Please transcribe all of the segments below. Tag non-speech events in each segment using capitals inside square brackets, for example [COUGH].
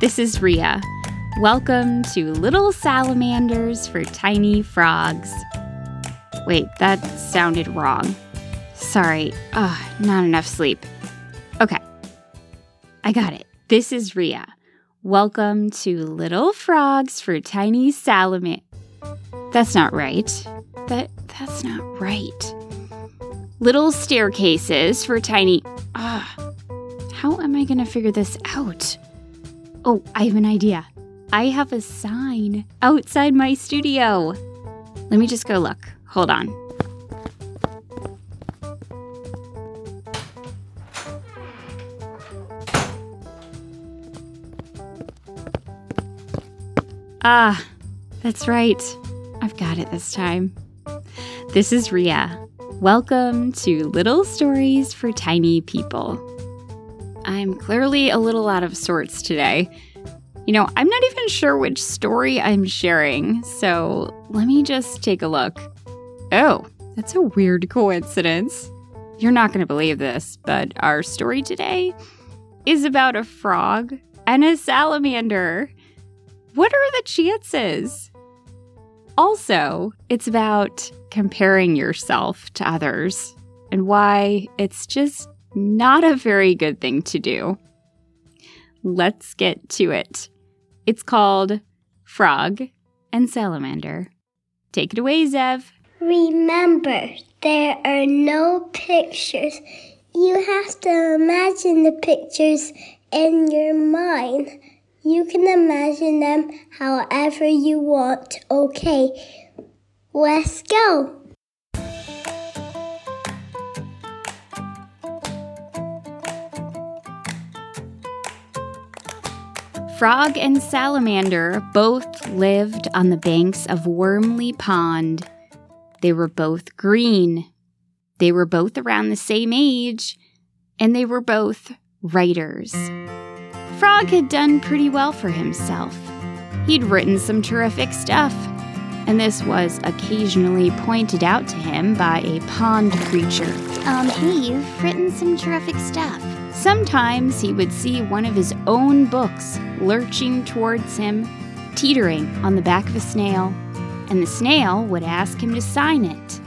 This is Rhea. Welcome to Little Salamanders for Tiny Frogs. Wait, that sounded wrong. Sorry. Ugh, not enough sleep. Okay. I got it. This is Rhea. Welcome to Little Frogs for Tiny Salamander. That's not right. That that's not right. Little staircases for tiny. Ah. How am I going to figure this out? Oh, I have an idea. I have a sign outside my studio. Let me just go look. Hold on. Ah, that's right. I've got it this time. This is Rhea. Welcome to Little Stories for Tiny People. I'm clearly a little out of sorts today. You know, I'm not even sure which story I'm sharing, so let me just take a look. Oh, that's a weird coincidence. You're not going to believe this, but our story today is about a frog and a salamander. What are the chances? Also, it's about comparing yourself to others and why it's just not a very good thing to do. Let's get to it. It's called Frog and Salamander. Take it away, Zev. Remember, there are no pictures. You have to imagine the pictures in your mind. You can imagine them however you want. Okay, let's go. Frog and Salamander both lived on the banks of Wormly Pond. They were both green. They were both around the same age, and they were both writers. Frog had done pretty well for himself. He'd written some terrific stuff, and this was occasionally pointed out to him by a pond creature. Um, hey, you've written some terrific stuff. Sometimes he would see one of his own books lurching towards him, teetering on the back of a snail, and the snail would ask him to sign it.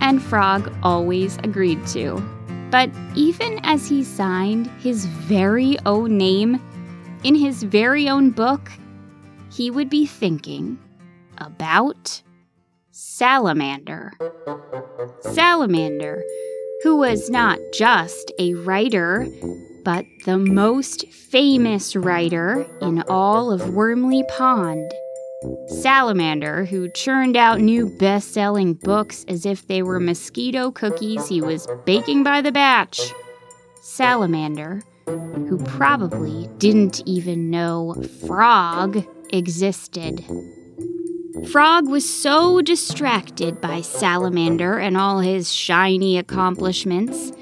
And Frog always agreed to. But even as he signed his very own name in his very own book, he would be thinking about Salamander. Salamander, who was not just a writer, but the most famous writer in all of Wormly Pond. Salamander, who churned out new best selling books as if they were mosquito cookies he was baking by the batch. Salamander, who probably didn't even know Frog existed. Frog was so distracted by Salamander and all his shiny accomplishments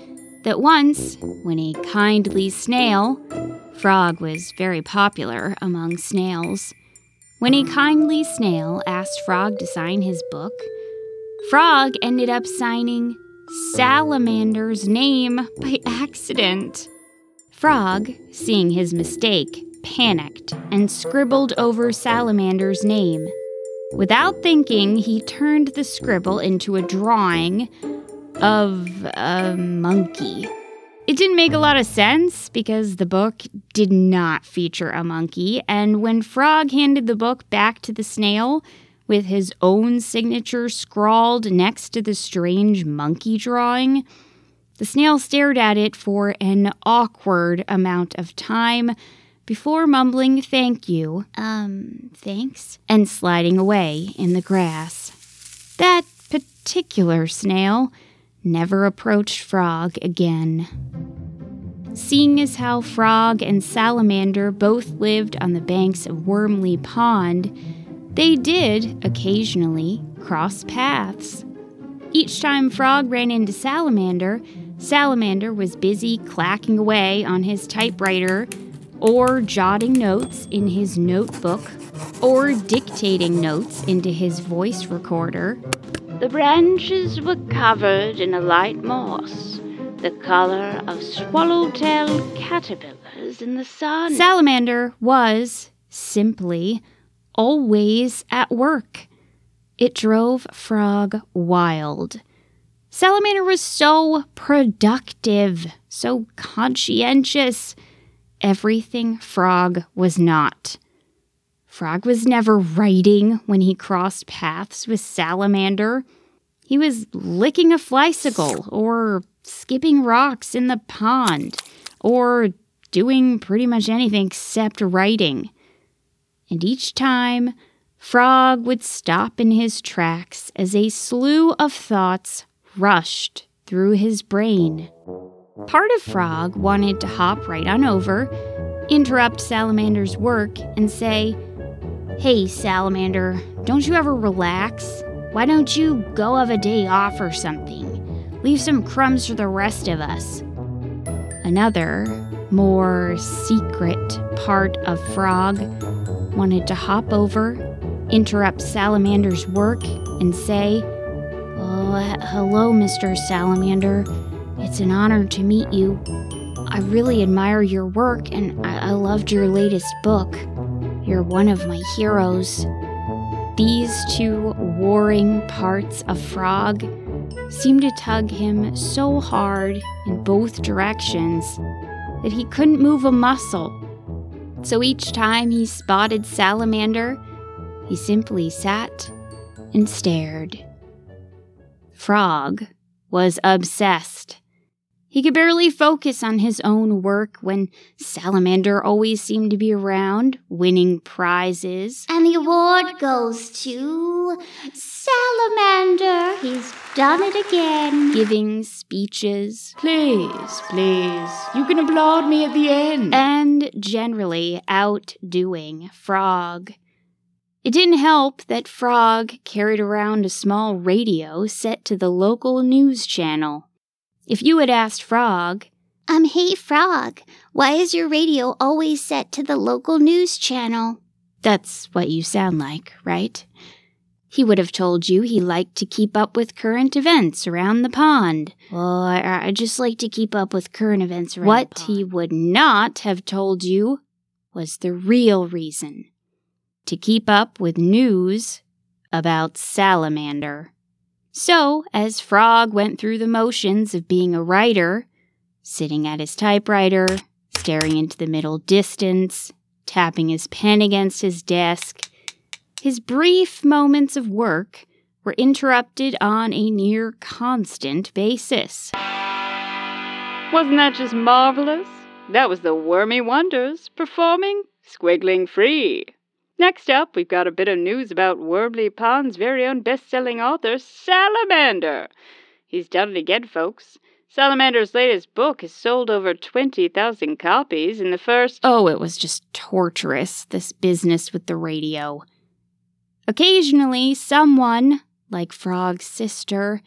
that once, when a kindly snail, Frog was very popular among snails, when a kindly snail asked Frog to sign his book, Frog ended up signing Salamander's name by accident. Frog, seeing his mistake, panicked and scribbled over Salamander's name. Without thinking, he turned the scribble into a drawing of a monkey. It didn't make a lot of sense because the book did not feature a monkey, and when Frog handed the book back to the snail with his own signature scrawled next to the strange monkey drawing, the snail stared at it for an awkward amount of time before mumbling thank you, um, thanks, and sliding away in the grass. That particular snail never approached Frog again. Seeing as how Frog and Salamander both lived on the banks of Wormly Pond, they did occasionally cross paths. Each time Frog ran into Salamander, Salamander was busy clacking away on his typewriter, or jotting notes in his notebook, or dictating notes into his voice recorder. The branches were covered in a light moss, the color of swallowtail caterpillars in the sun. Salamander was, simply, always at work. It drove Frog wild. Salamander was so productive, so conscientious. Everything Frog was not. Frog was never writing when he crossed paths with Salamander. He was licking a flycicle or skipping rocks in the pond or doing pretty much anything except writing. And each time, Frog would stop in his tracks as a slew of thoughts rushed through his brain. Part of Frog wanted to hop right on over, interrupt Salamander's work, and say, Hey, Salamander, don't you ever relax? Why don't you go have a day off or something? Leave some crumbs for the rest of us. Another, more secret part of Frog wanted to hop over, interrupt Salamander's work, and say, Oh, hello, Mr. Salamander. It's an honor to meet you. I really admire your work and I, I loved your latest book. You're one of my heroes. These two warring parts of Frog seemed to tug him so hard in both directions that he couldn't move a muscle. So each time he spotted Salamander, he simply sat and stared. Frog was obsessed. He could barely focus on his own work when Salamander always seemed to be around, winning prizes. And the award goes to Salamander. He's done it again. Giving speeches. Please, please, you can applaud me at the end. And generally outdoing Frog. It didn't help that Frog carried around a small radio set to the local news channel. If you had asked Frog, Um, hey, Frog, why is your radio always set to the local news channel? that's what you sound like, right? He would have told you he liked to keep up with current events around the pond. Well, I, I just like to keep up with current events around what he would not have told you was the real reason to keep up with news about Salamander. So, as Frog went through the motions of being a writer, sitting at his typewriter, staring into the middle distance, tapping his pen against his desk, his brief moments of work were interrupted on a near constant basis. Wasn't that just marvelous? That was the Wormy Wonders performing Squiggling Free. Next up, we've got a bit of news about Wormly Pond's very own best selling author, Salamander. He's done it again, folks. Salamander's latest book has sold over 20,000 copies in the first. Oh, it was just torturous, this business with the radio. Occasionally, someone, like Frog's sister,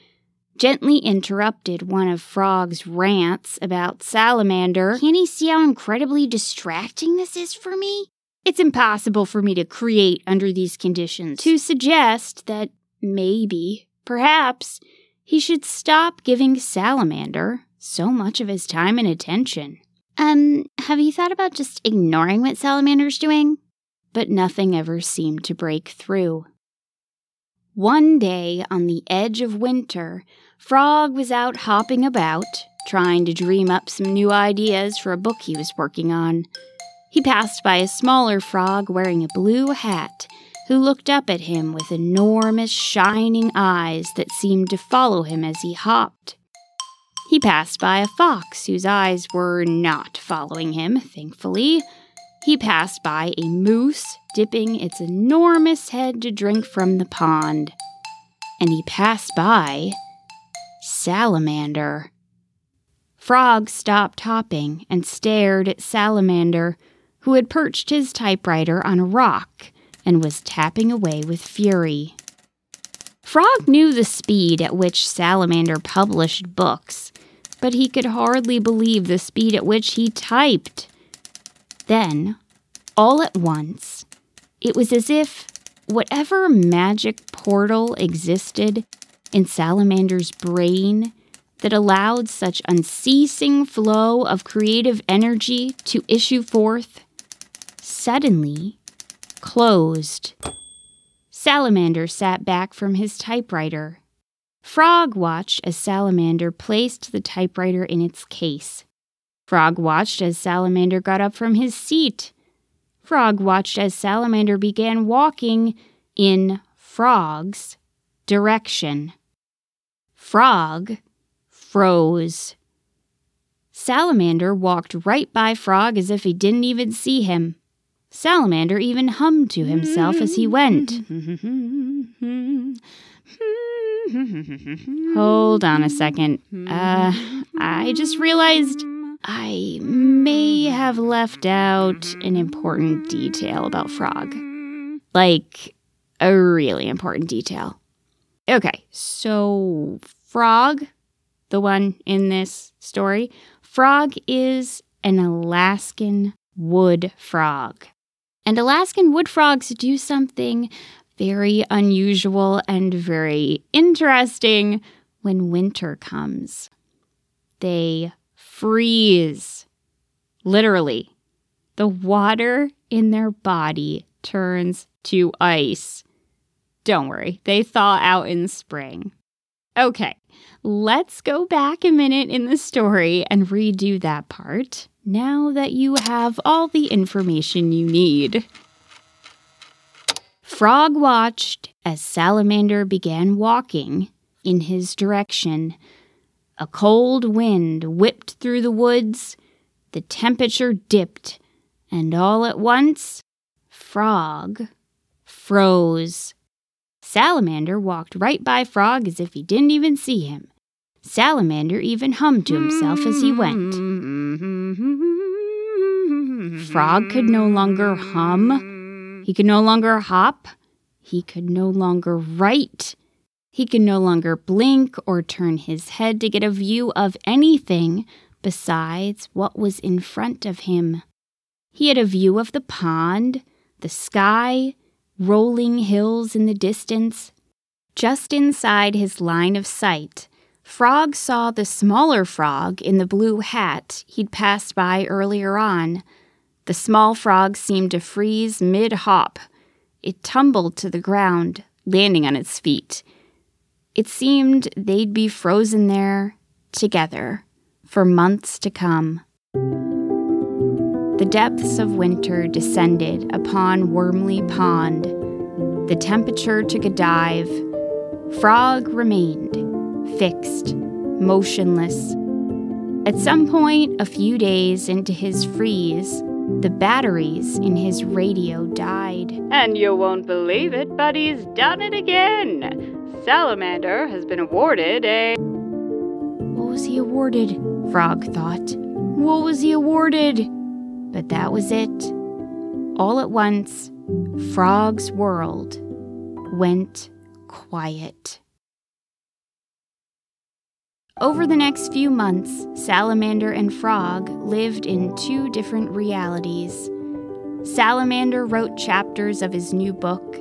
gently interrupted one of Frog's rants about Salamander. Can he see how incredibly distracting this is for me? It's impossible for me to create under these conditions. To suggest that maybe, perhaps, he should stop giving Salamander so much of his time and attention. Um, have you thought about just ignoring what Salamander's doing? But nothing ever seemed to break through. One day, on the edge of winter, Frog was out hopping about, trying to dream up some new ideas for a book he was working on. He passed by a smaller frog wearing a blue hat who looked up at him with enormous shining eyes that seemed to follow him as he hopped. He passed by a fox whose eyes were not following him, thankfully. He passed by a moose dipping its enormous head to drink from the pond. And he passed by Salamander. Frog stopped hopping and stared at Salamander, who had perched his typewriter on a rock and was tapping away with fury. Frog knew the speed at which Salamander published books, but he could hardly believe the speed at which he typed. Then, all at once, it was as if whatever magic portal existed in Salamander's brain that allowed such unceasing flow of creative energy to issue forth suddenly closed. Salamander sat back from his typewriter. Frog watched as Salamander placed the typewriter in its case. Frog watched as Salamander got up from his seat. Frog watched as Salamander began walking in Frog's direction. Frog froze. Salamander walked right by Frog as if he didn't even see him. Salamander even hummed to himself as he went. Hold on a second. Uh, I just realized I may have left out an important detail about Frog. Like, a really important detail. Okay, so Frog, the one in this story, Frog is an Alaskan wood frog. And Alaskan wood frogs do something very unusual and very interesting when winter comes. They freeze. Literally, the water in their body turns to ice. Don't worry, they thaw out in spring. Okay, let's go back a minute in the story and redo that part now that you have all the information you need. Frog watched as Salamander began walking in his direction. A cold wind whipped through the woods, the temperature dipped, and all at once, Frog froze. Salamander walked right by Frog as if he didn't even see him. Salamander even hummed to himself as he went. Frog could no longer hum. He could no longer hop. He could no longer write. He could no longer blink or turn his head to get a view of anything besides what was in front of him. He had a view of the pond, the sky, rolling hills in the distance. Just inside his line of sight, Frog saw the smaller frog in the blue hat he'd passed by earlier on. The small frog seemed to freeze mid hop. It tumbled to the ground, landing on its feet. It seemed they'd be frozen there together for months to come. The depths of winter descended upon Wormly Pond. The temperature took a dive. Frog remained fixed, motionless. At some point, a few days into his freeze, the batteries in his radio died. And you won't believe it, but he's done it again. Salamander has been awarded a. What was he awarded? Frog thought. What was he awarded? But that was it. All at once, Frog's world went quiet. Over the next few months, Salamander and Frog lived in two different realities. Salamander wrote chapters of his new book.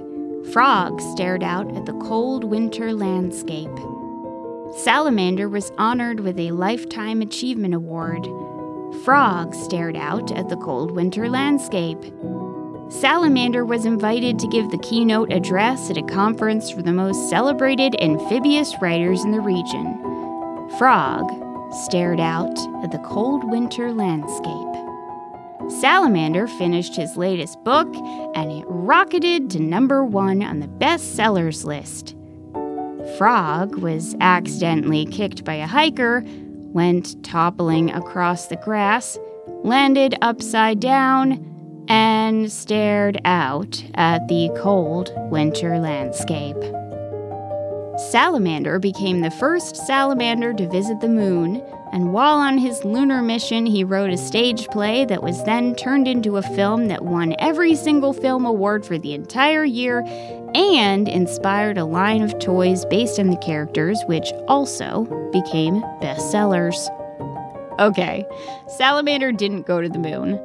Frog stared out at the cold winter landscape. Salamander was honored with a Lifetime Achievement Award. Frog stared out at the cold winter landscape. Salamander was invited to give the keynote address at a conference for the most celebrated amphibious writers in the region. Frog stared out at the cold winter landscape. Salamander finished his latest book and it rocketed to number one on the bestsellers list. Frog was accidentally kicked by a hiker, went toppling across the grass, landed upside down, and stared out at the cold winter landscape. Salamander became the first salamander to visit the moon, and while on his lunar mission, he wrote a stage play that was then turned into a film that won every single film award for the entire year and inspired a line of toys based on the characters, which also became bestsellers. Okay, Salamander didn't go to the moon.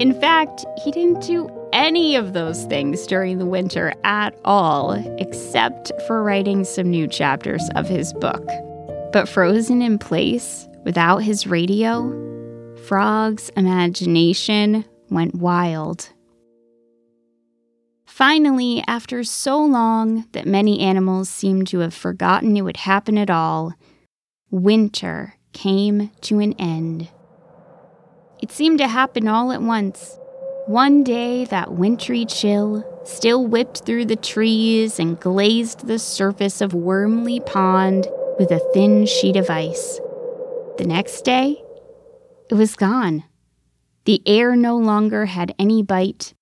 In fact, he didn't do any of those things during the winter at all, except for writing some new chapters of his book. But frozen in place without his radio, Frog's imagination went wild. Finally, after so long that many animals seemed to have forgotten it would happen at all, winter came to an end. It seemed to happen all at once. One day, that wintry chill still whipped through the trees and glazed the surface of Wormly Pond with a thin sheet of ice. The next day, it was gone. The air no longer had any bite.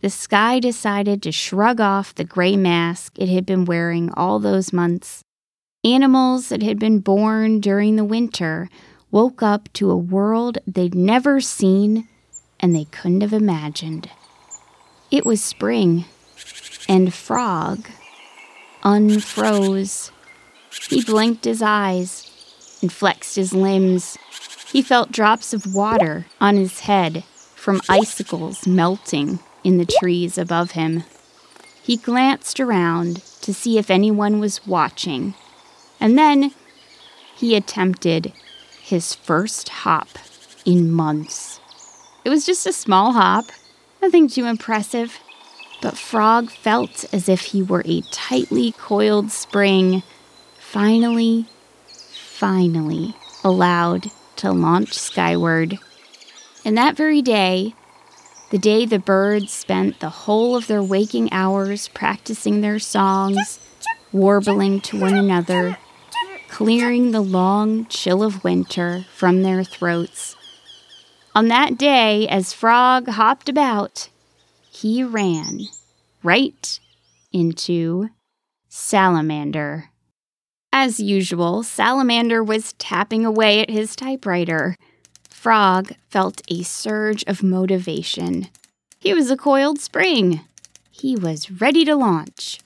The sky decided to shrug off the gray mask it had been wearing all those months. Animals that had been born during the winter woke up to a world they'd never seen and they couldn't have imagined. It was spring, and Frog unfroze. He blinked his eyes and flexed his limbs. He felt drops of water on his head from icicles melting in the trees above him. He glanced around to see if anyone was watching, and then he attempted his first hop in months. It was just a small hop, nothing too impressive, but Frog felt as if he were a tightly coiled spring, finally, finally allowed to launch skyward. And that very day, the day the birds spent the whole of their waking hours practicing their songs, warbling to one another, clearing the long chill of winter from their throats. On that day, as Frog hopped about, he ran right into Salamander. As usual, Salamander was tapping away at his typewriter. Frog felt a surge of motivation. He was a coiled spring. He was ready to launch.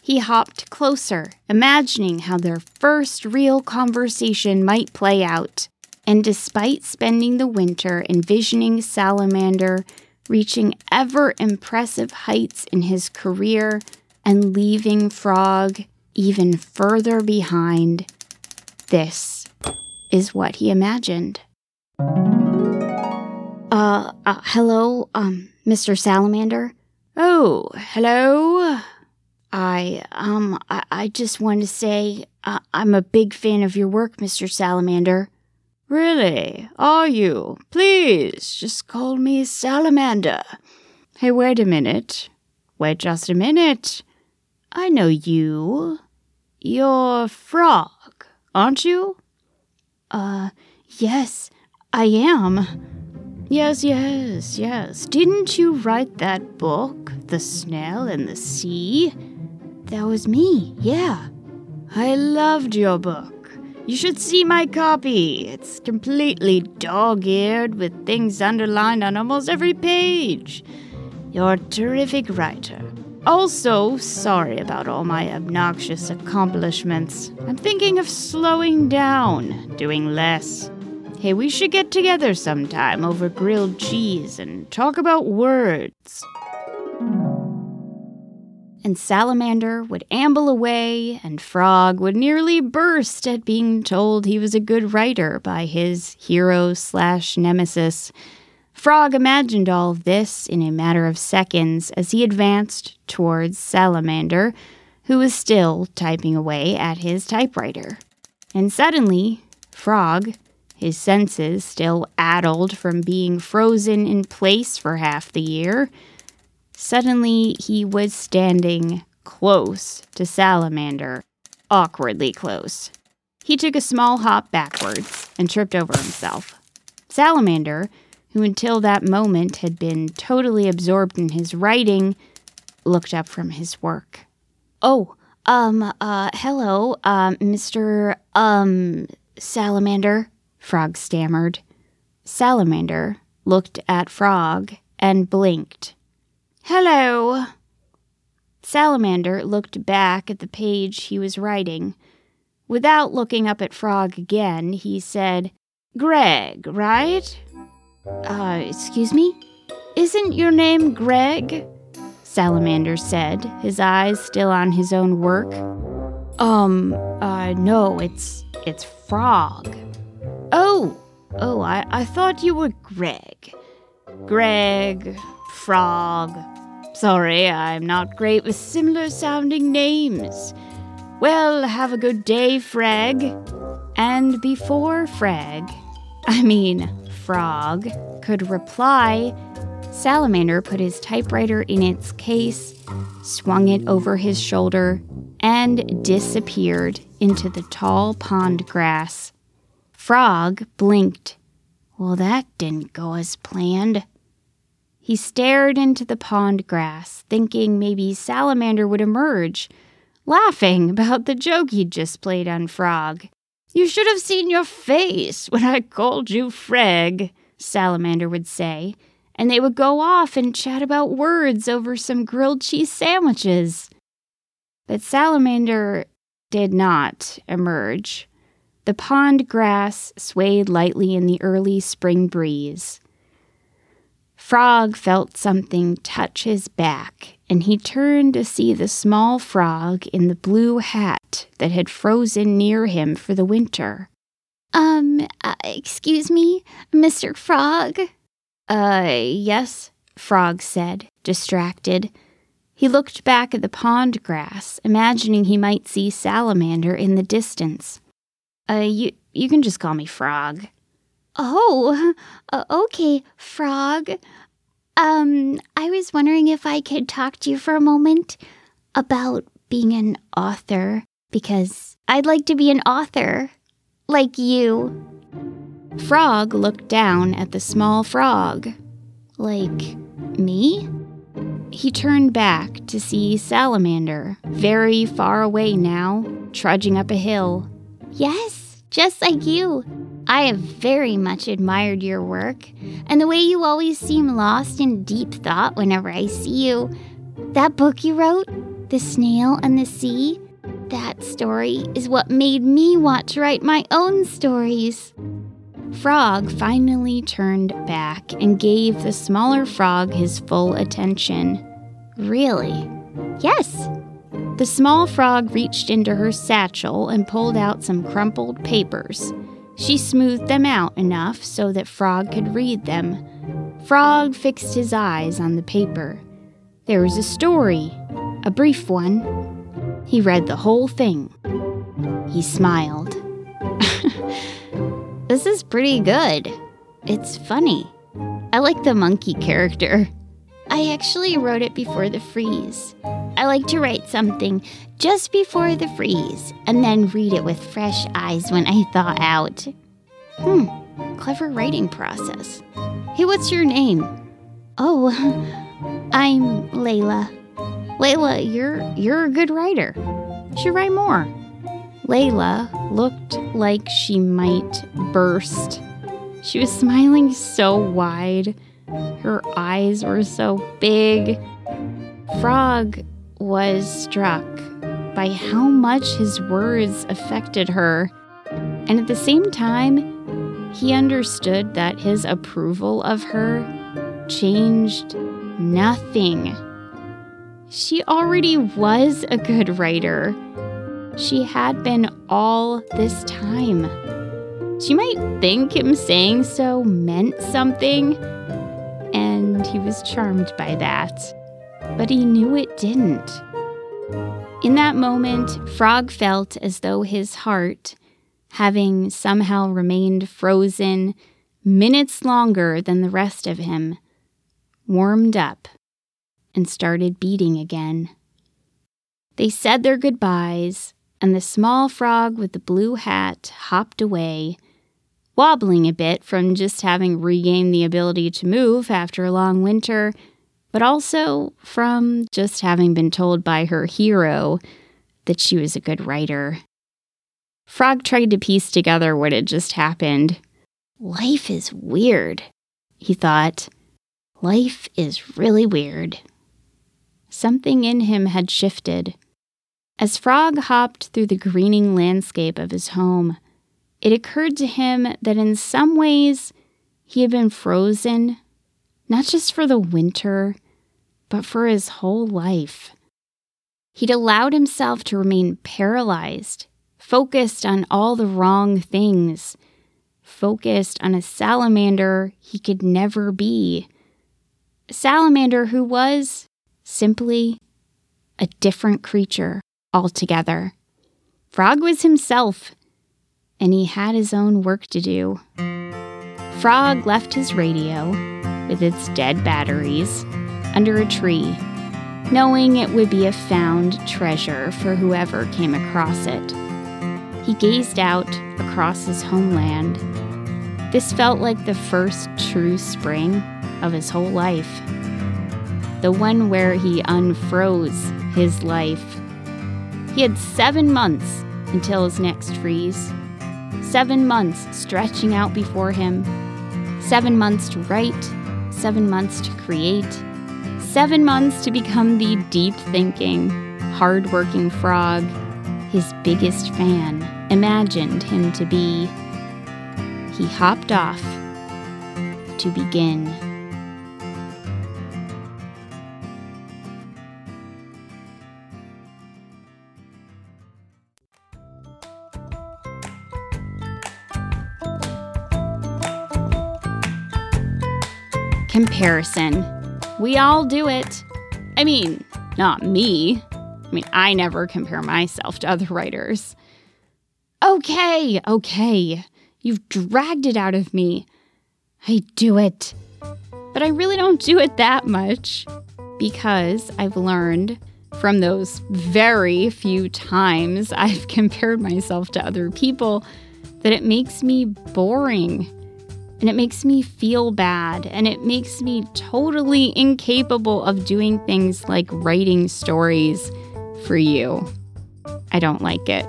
He hopped closer, imagining how their first real conversation might play out. And despite spending the winter envisioning Salamander reaching ever impressive heights in his career and leaving Frog even further behind, this is what he imagined. Uh, uh hello, um, Mr. Salamander? Oh, hello. I, um, I, I just want to say uh, I'm a big fan of your work, Mr. Salamander. Really? Are you? Please, just call me Salamander. Hey, wait a minute. Wait just a minute. I know you. You're Frog, aren't you? Uh, yes, I am. Yes, yes, yes. Didn't you write that book, The Snail and the Sea? That was me, yeah. I loved your book. You should see my copy. It's completely dog eared with things underlined on almost every page. You're a terrific writer. Also, sorry about all my obnoxious accomplishments. I'm thinking of slowing down, doing less. Hey, we should get together sometime over grilled cheese and talk about words and Salamander would amble away, and Frog would nearly burst at being told he was a good writer by his hero slash nemesis. Frog imagined all this in a matter of seconds as he advanced towards Salamander, who was still typing away at his typewriter. And suddenly, Frog, his senses still addled from being frozen in place for half the year, Suddenly, he was standing close to Salamander, awkwardly close. He took a small hop backwards and tripped over himself. Salamander, who until that moment had been totally absorbed in his writing, looked up from his work. Oh, um, uh, hello, um, Mr. Um, Salamander, Frog stammered. Salamander looked at Frog and blinked. Hello. Salamander looked back at the page he was writing. Without looking up at Frog again, he said, Greg, right? Uh, excuse me? Isn't your name Greg? Salamander said, his eyes still on his own work. Um, uh, no, it's it's Frog. Oh, oh, I, I thought you were Greg. Greg, Frog. Sorry, I'm not great with similar sounding names. Well, have a good day, Freg. And before Freg, I mean Frog, could reply, Salamander put his typewriter in its case, swung it over his shoulder, and disappeared into the tall pond grass. Frog blinked. Well, that didn't go as planned. He stared into the pond grass, thinking maybe Salamander would emerge, laughing about the joke he'd just played on Frog. You should have seen your face when I called you Freg, Salamander would say, and they would go off and chat about words over some grilled cheese sandwiches. But Salamander did not emerge. The pond grass swayed lightly in the early spring breeze. Frog felt something touch his back, and he turned to see the small frog in the blue hat that had frozen near him for the winter. Um, uh, excuse me, Mr. Frog? Uh, yes, Frog said, distracted. He looked back at the pond grass, imagining he might see Salamander in the distance. Uh, you, you can just call me Frog. Oh, [LAUGHS] uh, okay, Frog. Um, I was wondering if I could talk to you for a moment about being an author, because I'd like to be an author, like you. Frog looked down at the small frog. Like me? He turned back to see Salamander, very far away now, trudging up a hill. Yes, just like you. I have very much admired your work, and the way you always seem lost in deep thought whenever I see you. That book you wrote, The Snail and the Sea, that story is what made me want to write my own stories. Frog finally turned back and gave the smaller frog his full attention. Really? Yes. The small frog reached into her satchel and pulled out some crumpled papers. She smoothed them out enough so that Frog could read them. Frog fixed his eyes on the paper. There was a story, a brief one. He read the whole thing. He smiled. [LAUGHS] This is pretty good. It's funny. I like the monkey character. I actually wrote it before the freeze. I like to write something just before the freeze and then read it with fresh eyes when I thaw out. Hmm, clever writing process. Hey, what's your name? Oh, [LAUGHS] I'm Layla. Layla, you're you're a good writer. You should write more. Layla looked like she might burst. She was smiling so wide. Her eyes were so big. Frog was struck by how much his words affected her. And at the same time, he understood that his approval of her changed nothing. She already was a good writer she had been all this time. She might think him saying so meant something, he was charmed by that, but he knew it didn't. In that moment, Frog felt as though his heart, having somehow remained frozen minutes longer than the rest of him, warmed up and started beating again. They said their goodbyes and the small frog with the blue hat hopped away, wobbling a bit from just having regained the ability to move after a long winter, but also from just having been told by her hero that she was a good writer. Frog tried to piece together what had just happened. Life is weird, he thought. Life is really weird. Something in him had shifted. As Frog hopped through the greening landscape of his home, it occurred to him that in some ways he had been frozen, not just for the winter, but for his whole life. He'd allowed himself to remain paralyzed, focused on all the wrong things, focused on a salamander he could never be. A salamander who was simply a different creature altogether. Frog was himself, and he had his own work to do. Frog left his radio with its dead batteries under a tree, knowing it would be a found treasure for whoever came across it. He gazed out across his homeland. This felt like the first true spring of his whole life. The one where he unfroze his life. He had seven months until his next freeze. Seven months stretching out before him. Seven months to write. Seven months to create. Seven months to become the deep thinking, hard working frog his biggest fan imagined him to be. He hopped off to begin. Comparison. We all do it. I mean, not me. I mean, I never compare myself to other writers. Okay, okay. You've dragged it out of me. I do it. But I really don't do it that much because I've learned from those very few times I've [LAUGHS] compared myself to other people that it makes me boring and it makes me feel bad and it makes me totally incapable of doing things like writing stories for you. I don't like it.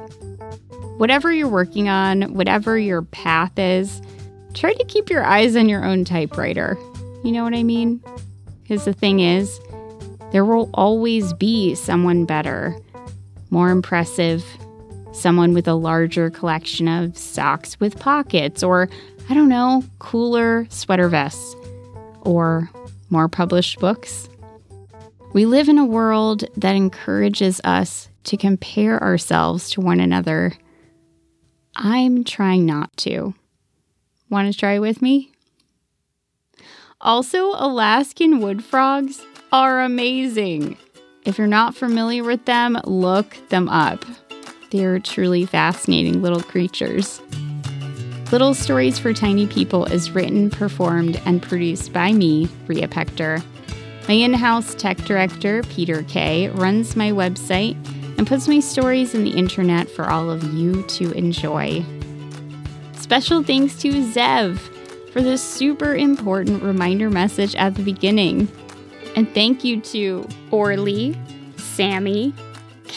Whatever you're working on, whatever your path is, try to keep your eyes on your own typewriter. You know what I mean? Because the thing is, there will always be someone better, more impressive, someone with a larger collection of socks with pockets, or I don't know, cooler sweater vests, or more published books. We live in a world that encourages us to compare ourselves to one another. I'm trying not to. Want to try with me? Also, Alaskan wood frogs are amazing. If you're not familiar with them, look them up. They're truly fascinating little creatures. Little Stories for Tiny People is written, performed, and produced by me, Rhea Pechter. My in house tech director, Peter Kay, runs my website and puts my stories in the internet for all of you to enjoy. Special thanks to Zev for this super important reminder message at the beginning. And thank you to Orly, Sami,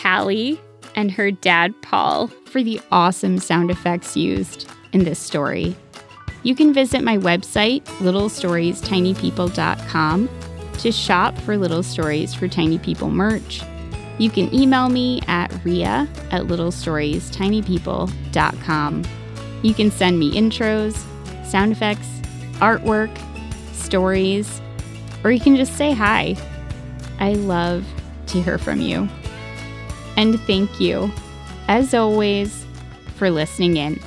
Callie, and her dad, Paul, for the awesome sound effects used in this story. You can visit my website, littlestoriestinypeople.com, to shop for Little Stories for Tiny People merch. You can email me at rhea at littlestoriestinypeople.com. You can send me intros, sound effects, artwork, stories, or you can just say hi. I love to hear from you. And thank you, as always, for listening in.